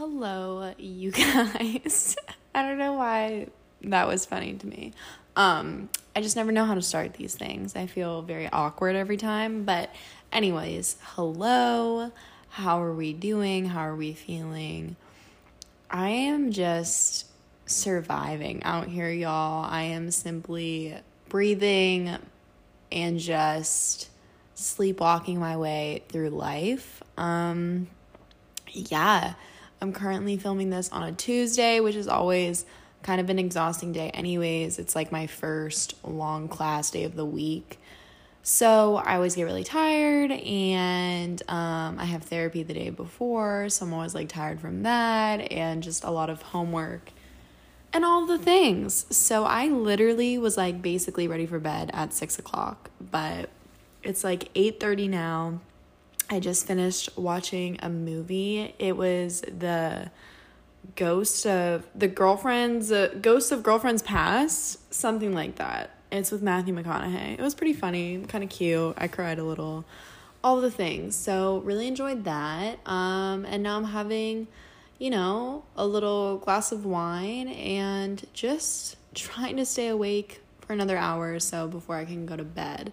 Hello, you guys. I don't know why that was funny to me. Um, I just never know how to start these things. I feel very awkward every time. But, anyways, hello. How are we doing? How are we feeling? I am just surviving out here, y'all. I am simply breathing and just sleepwalking my way through life. Um, yeah, I'm currently filming this on a Tuesday, which is always kind of an exhausting day, anyways. It's like my first long class day of the week. So I always get really tired, and um, I have therapy the day before, so I'm always like tired from that, and just a lot of homework and all the things. So I literally was like basically ready for bed at six o'clock, but it's like eight thirty now. I just finished watching a movie. It was the Ghost of the Girlfriends, uh, Ghost of Girlfriends Past, something like that. It's with Matthew McConaughey. It was pretty funny, kind of cute. I cried a little, all the things. So really enjoyed that. Um, and now I'm having, you know, a little glass of wine and just trying to stay awake for another hour or so before I can go to bed.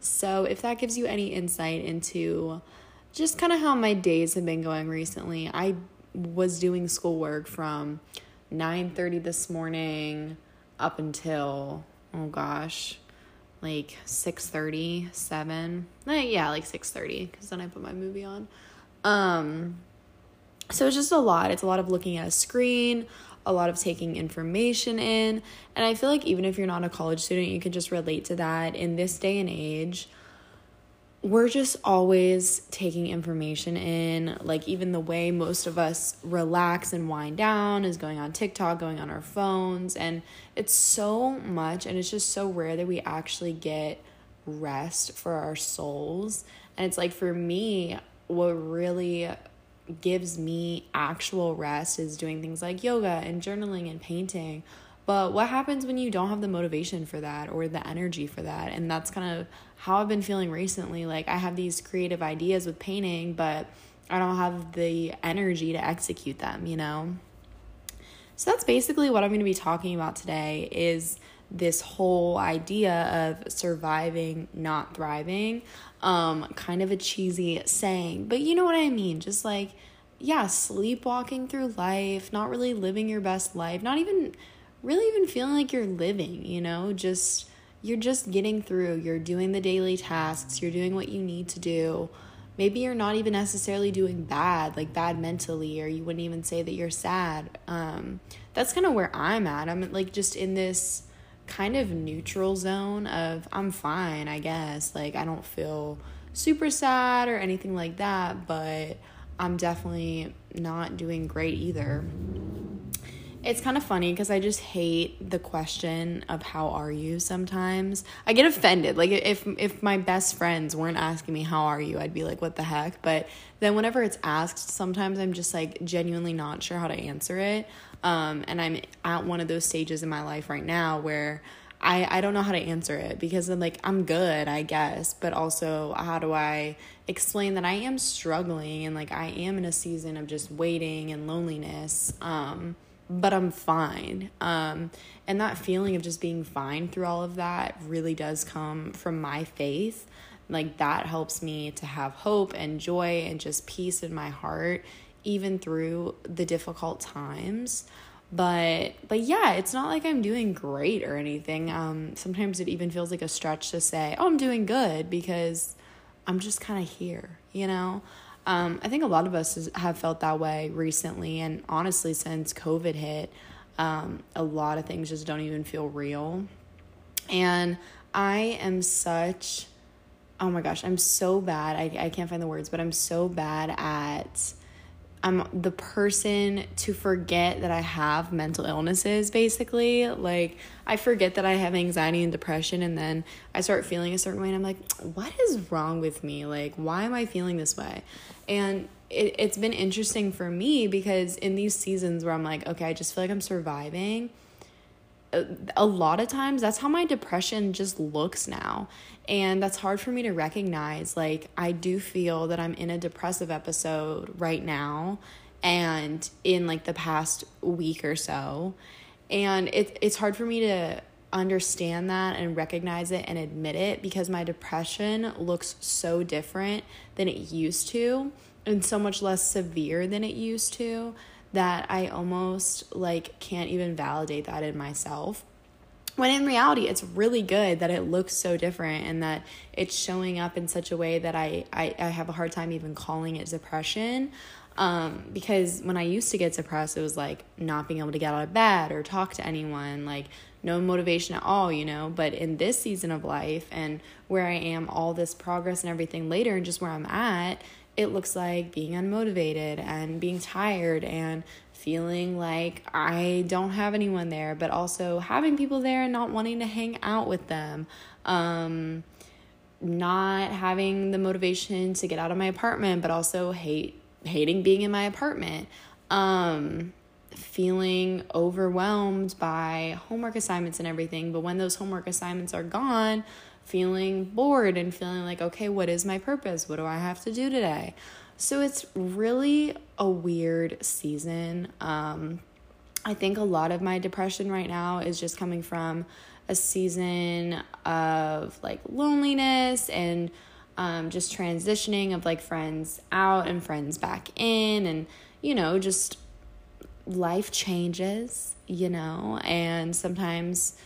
So if that gives you any insight into just kind of how my days have been going recently, I was doing schoolwork from 9:30 this morning up until oh gosh, like 6:30, 7. Like, yeah, like 6:30 cuz then I put my movie on. Um so it's just a lot. It's a lot of looking at a screen, a lot of taking information in, and I feel like even if you're not a college student, you can just relate to that in this day and age we're just always taking information in. Like, even the way most of us relax and wind down is going on TikTok, going on our phones. And it's so much, and it's just so rare that we actually get rest for our souls. And it's like, for me, what really gives me actual rest is doing things like yoga and journaling and painting but what happens when you don't have the motivation for that or the energy for that? And that's kind of how I've been feeling recently. Like, I have these creative ideas with painting, but I don't have the energy to execute them, you know? So that's basically what I'm going to be talking about today is this whole idea of surviving, not thriving. Um, kind of a cheesy saying, but you know what I mean? Just like, yeah, sleepwalking through life, not really living your best life, not even really even feeling like you're living, you know, just you're just getting through, you're doing the daily tasks, you're doing what you need to do. Maybe you're not even necessarily doing bad, like bad mentally, or you wouldn't even say that you're sad. Um, that's kind of where I'm at. I'm like just in this kind of neutral zone of I'm fine, I guess. Like I don't feel super sad or anything like that, but I'm definitely not doing great either. It's kind of funny because I just hate the question of how are you sometimes. I get offended. Like if if my best friends weren't asking me how are you, I'd be like what the heck? But then whenever it's asked, sometimes I'm just like genuinely not sure how to answer it. Um, and I'm at one of those stages in my life right now where I, I don't know how to answer it because I'm like I'm good, I guess, but also how do I explain that I am struggling and like I am in a season of just waiting and loneliness. Um, but I'm fine. Um, and that feeling of just being fine through all of that really does come from my faith. Like that helps me to have hope and joy and just peace in my heart, even through the difficult times. But but yeah, it's not like I'm doing great or anything. Um, sometimes it even feels like a stretch to say, "Oh, I'm doing good," because I'm just kind of here, you know. Um, I think a lot of us have felt that way recently, and honestly, since COVID hit, um, a lot of things just don't even feel real. And I am such, oh my gosh, I'm so bad. I, I can't find the words, but I'm so bad at I'm the person to forget that I have mental illnesses basically. Like I forget that I have anxiety and depression and then I start feeling a certain way and I'm like, what is wrong with me? Like why am I feeling this way? And it, it's been interesting for me because in these seasons where I'm like, okay, I just feel like I'm surviving a lot of times that's how my depression just looks now. And that's hard for me to recognize. Like i do feel that i'm in a depressive episode right now and in like the past week or so. And it, it's hard for me to understand that and recognize it and admit it because my depression looks so different than it used to and so much less severe than it used to that I almost like can't even validate that in myself. When in reality, it's really good that it looks so different and that it's showing up in such a way that I, I, I have a hard time even calling it depression. Um, because when I used to get depressed, it was like not being able to get out of bed or talk to anyone, like no motivation at all, you know. But in this season of life and where I am, all this progress and everything later, and just where I'm at, it looks like being unmotivated and being tired and feeling like I don't have anyone there, but also having people there and not wanting to hang out with them. Um, not having the motivation to get out of my apartment, but also hate hating being in my apartment. Um, feeling overwhelmed by homework assignments and everything. But when those homework assignments are gone, feeling bored and feeling like, okay, what is my purpose? What do I have to do today? So it's really a weird season. Um, I think a lot of my depression right now is just coming from a season of like loneliness and um, just transitioning of like friends out and friends back in, and you know, just life changes, you know, and sometimes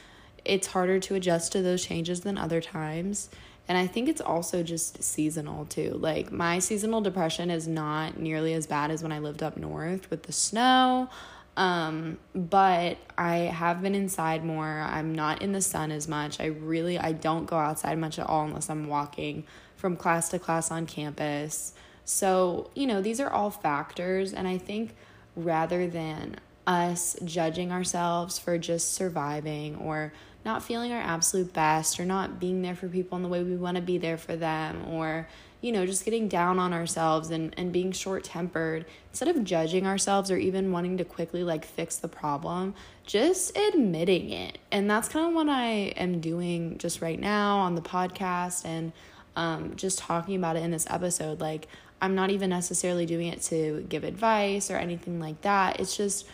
it's harder to adjust to those changes than other times. And I think it's also just seasonal too. Like my seasonal depression is not nearly as bad as when I lived up north with the snow. Um, but I have been inside more. I'm not in the sun as much. I really I don't go outside much at all unless I'm walking from class to class on campus. So, you know, these are all factors and I think rather than us judging ourselves for just surviving or not feeling our absolute best or not being there for people in the way we want to be there for them or you know just getting down on ourselves and, and being short tempered instead of judging ourselves or even wanting to quickly like fix the problem just admitting it. And that's kind of what i am doing just right now on the podcast and um, just talking about it in this episode. Like i'm not even necessarily doing it to give advice or anything like that. It's just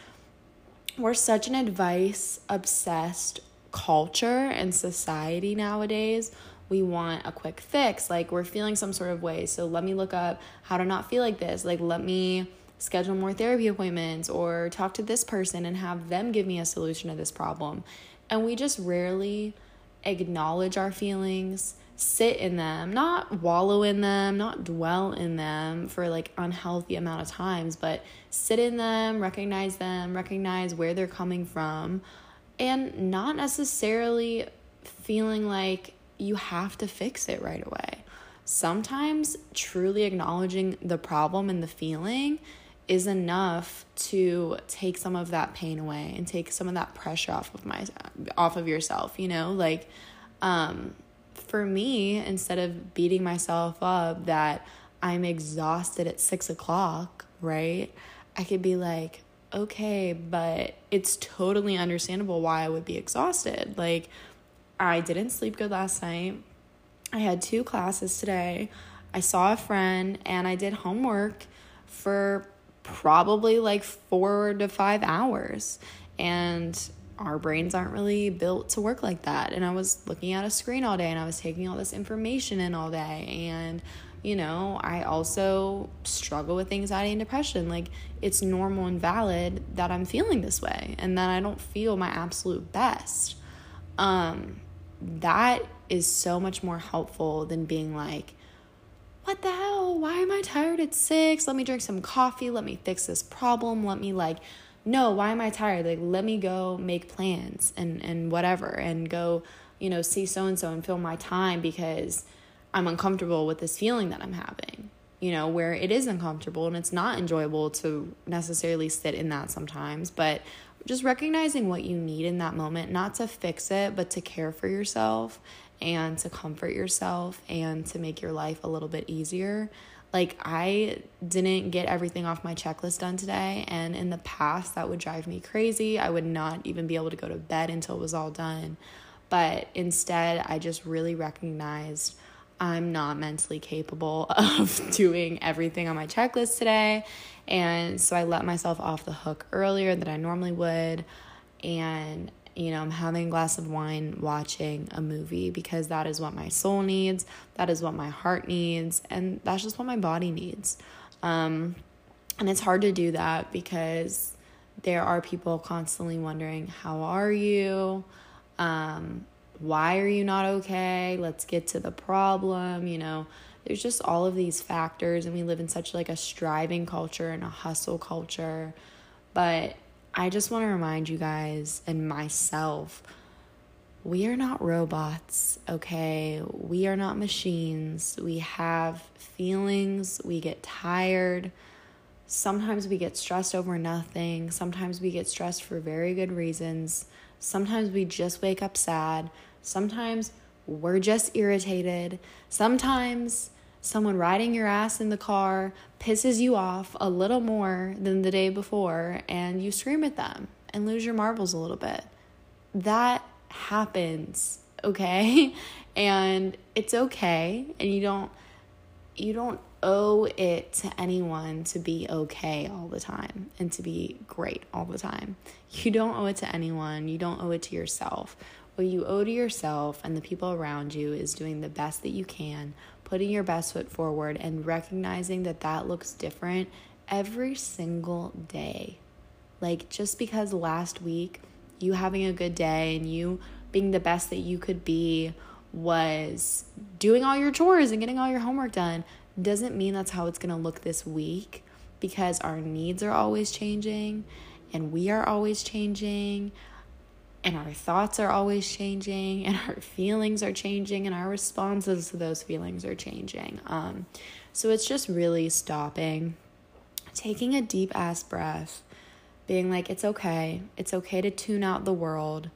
we're such an advice obsessed culture and society nowadays we want a quick fix. Like we're feeling some sort of way. So let me look up how to not feel like this. Like let me schedule more therapy appointments or talk to this person and have them give me a solution to this problem. And we just rarely acknowledge our feelings sit in them not wallow in them not dwell in them for like unhealthy amount of times but sit in them recognize them recognize where they're coming from and not necessarily feeling like you have to fix it right away. Sometimes truly acknowledging the problem and the feeling is enough to take some of that pain away and take some of that pressure off of my off of yourself, you know? Like um for me, instead of beating myself up that I'm exhausted at six o'clock, right? I could be like, okay, but it's totally understandable why I would be exhausted. Like, I didn't sleep good last night. I had two classes today. I saw a friend and I did homework for probably like four to five hours. And our brains aren't really built to work like that. And I was looking at a screen all day and I was taking all this information in all day. And you know, I also struggle with anxiety and depression. Like, it's normal and valid that I'm feeling this way and that I don't feel my absolute best. Um, that is so much more helpful than being like, what the hell? Why am I tired at six? Let me drink some coffee. Let me fix this problem. Let me, like, no, why am I tired? Like, let me go make plans and, and whatever and go, you know, see so and so and fill my time because I'm uncomfortable with this feeling that I'm having, you know, where it is uncomfortable and it's not enjoyable to necessarily sit in that sometimes, but just recognizing what you need in that moment, not to fix it, but to care for yourself and to comfort yourself and to make your life a little bit easier. Like, I didn't get everything off my checklist done today, and in the past, that would drive me crazy. I would not even be able to go to bed until it was all done. But instead, I just really recognized I'm not mentally capable of doing everything on my checklist today. And so I let myself off the hook earlier than I normally would. And, you know, I'm having a glass of wine watching a movie because that is what my soul needs. That is what my heart needs. And that's just what my body needs. Um, and it's hard to do that because there are people constantly wondering, How are you? Um, why are you not okay? Let's get to the problem, you know. There's just all of these factors and we live in such like a striving culture and a hustle culture. But I just want to remind you guys and myself we are not robots, okay? We are not machines. We have feelings, we get tired. Sometimes we get stressed over nothing. Sometimes we get stressed for very good reasons. Sometimes we just wake up sad. Sometimes we're just irritated. Sometimes someone riding your ass in the car pisses you off a little more than the day before and you scream at them and lose your marbles a little bit. That happens, okay? And it's okay and you don't you don't owe it to anyone to be okay all the time and to be great all the time. You don't owe it to anyone. You don't owe it to yourself. What you owe to yourself and the people around you is doing the best that you can, putting your best foot forward, and recognizing that that looks different every single day. Like, just because last week you having a good day and you being the best that you could be was doing all your chores and getting all your homework done doesn't mean that's how it's going to look this week because our needs are always changing and we are always changing and our thoughts are always changing and our feelings are changing and our responses to those feelings are changing. Um, so it's just really stopping taking a deep ass breath being like it's okay. It's okay to tune out the world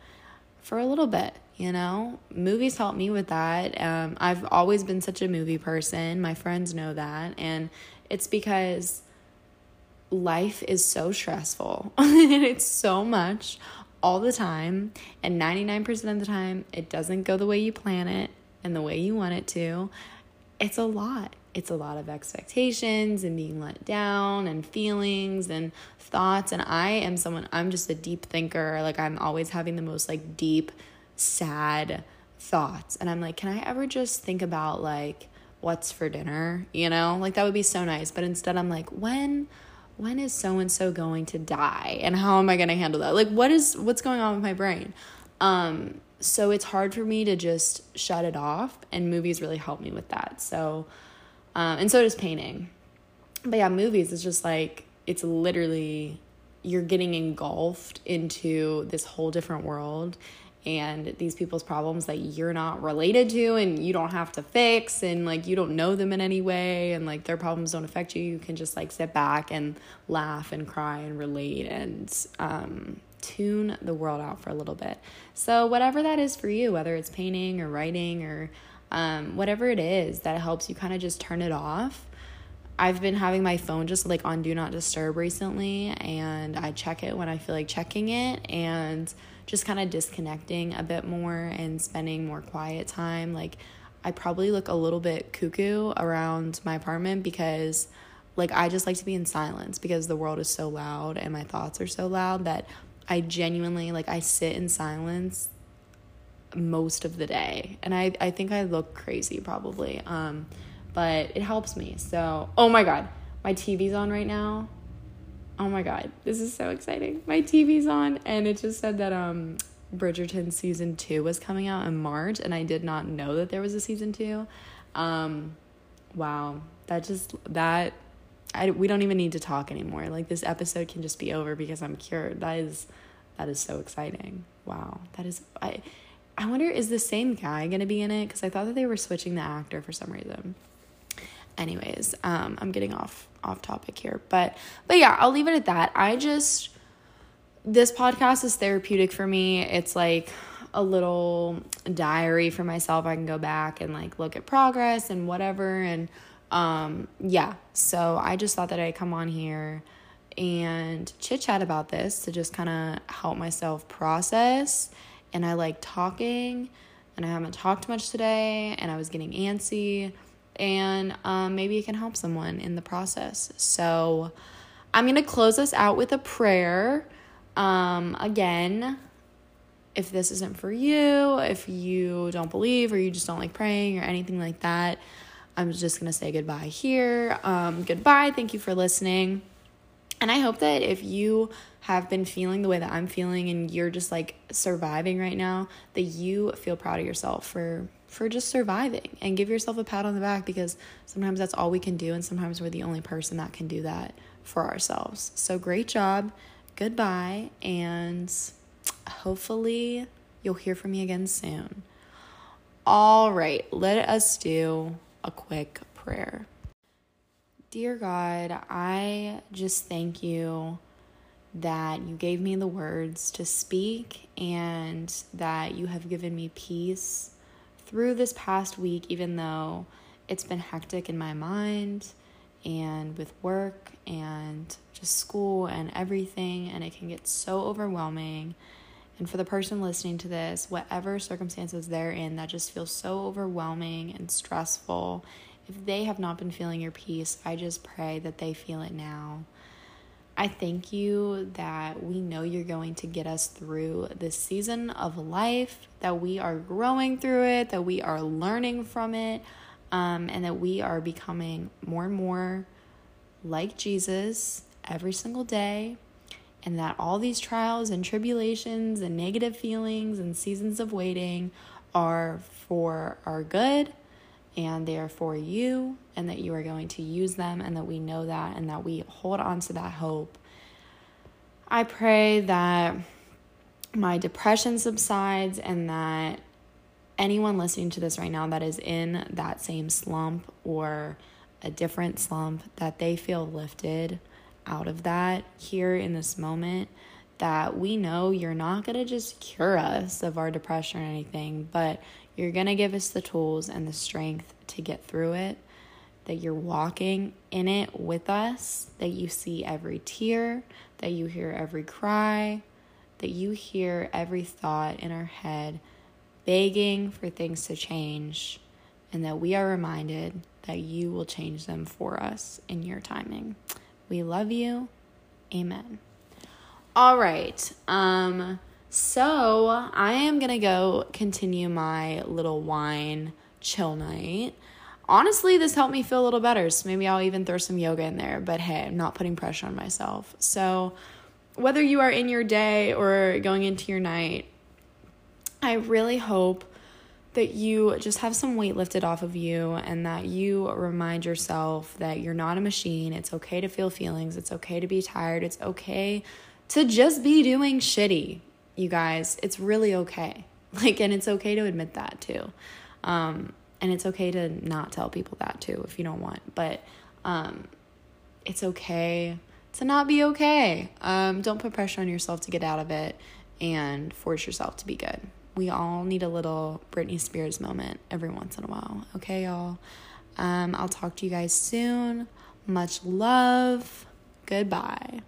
for a little bit you know? Movies help me with that. Um, i've always been such a movie person. My friends know that. And it's because life is so stressful. And it's so much all the time. And 99% of the time, it doesn't go the way you plan it and the way you want it to. It's a lot. It's a lot of expectations and being let down and feelings and thoughts. And I am someone, I'm just a deep thinker. Like, I'm always having the most like deep, sad thoughts. And I'm like, can I ever just think about like what's for dinner? You know, like that would be so nice. But instead, I'm like, when when is so and so going to die and how am I going to handle that? Like what is what's going on with my brain? Um so it's hard for me to just shut it off and movies really help me with that. So um and so does painting. But yeah, movies is just like it's literally you're getting engulfed into this whole different world and these people's problems that you're not related to and you don't have to fix and like you don't know them in any way and like their problems don't affect you you can just like sit back and laugh and cry and relate and um, tune the world out for a little bit. So whatever that is for you whether it's painting or writing or um, whatever it is that helps you kind of just turn it off I've been having my phone just like on do not disturb recently and I check it when I feel like checking it and just kind of disconnecting a bit more and spending more quiet time. Like, I probably look a little bit cuckoo around my apartment because, like, I just like to be in silence because the world is so loud and my thoughts are so loud that I genuinely, like, I sit in silence most of the day. And I, I think I look crazy probably. Um, but it helps me. So, oh my God, my TV's on right now oh my god, this is so exciting. My TV's on and it just said that um Bridgerton season 2 was coming out in March and I did not know that there was a season 2. Um wow, that just that I we don't even need to talk anymore. Like this episode can just be over because I'm cured. That is that is so exciting. Wow. That is I I wonder is the same guy going to be in it cuz I thought that they were switching the actor for some reason anyways um i'm getting off off topic here but but yeah i'll leave it at that. I just this podcast is therapeutic for me. It's like a little diary for myself. I can go back and like look at progress and whatever and um yeah. So i just thought that i'd come on here and chit chat about this to just kind of help myself process. And i like talking and I haven't talked much today and I was getting antsy and um, maybe it can help someone in the process. So I'm going to close us out with a prayer. Um, again, if this isn't for you, if you don't believe or you just don't like praying or anything like that, I'm just going to say goodbye here. Um, goodbye. Thank you for listening. And I hope that if you have been feeling the way that I'm feeling and you're just like surviving right now, that you feel proud of yourself for for just surviving and give yourself a pat on the back because sometimes that's all we can do and sometimes we're the only person that can do that for ourselves. So great job. Goodbye and hopefully you'll hear from me again soon. All right, let us do a quick prayer. Dear God, I just thank you that you gave me the words to speak and that you have given me peace through this past week, even though it's been hectic in my mind and with work and just school and everything, and it can get so overwhelming. And for the person listening to this, whatever circumstances they're in that just feels so overwhelming and stressful if they have not been feeling your peace, I just pray that they feel it now. I thank you that we know you're going to get us through this season of life, that we are growing through it, that we are learning from it, um, and that we are becoming more and more like Jesus every single day, and that all these trials and tribulations and negative feelings and seasons of waiting are for our good and they are for you and that you are going to use them and that we know that and that we hold on to that hope. I pray that my depression subsides and that anyone listening to this right now that is in that same slump or a different slump that they feel lifted out of that here in this moment that we know you're not going to just cure us of our depression or anything but you're going to give us the tools and the strength to get through it, that you're walking in it with us, that you see every tear, that you hear every cry, that you hear every thought in our head begging for things to change, and that we are reminded that you will change them for us in your timing. We love you. Amen. All right. Um so I am gonna go continue my little wine chill night. Honestly, this helped me feel a little better, so maybe I'll even throw some yoga in there. But hey, I'm not putting pressure on myself. So whether you are in your day or going into your night, I really hope that you just have some weight lifted off of you and that you remind yourself that you're not a machine. It's okay to feel feelings. It's okay to be tired. It's okay to just be doing shitty you guys. It's really okay. Like, and it's okay to admit that too. Um, and it's okay to not tell people that too if you don't want. But um, it's okay to not be okay. Um, don't put pressure on yourself to get out of it and force yourself to be good. We all need a little Britney Spears moment every once in a while. Okay, y'all? Um, I'll talk to you guys soon. Much love. Goodbye.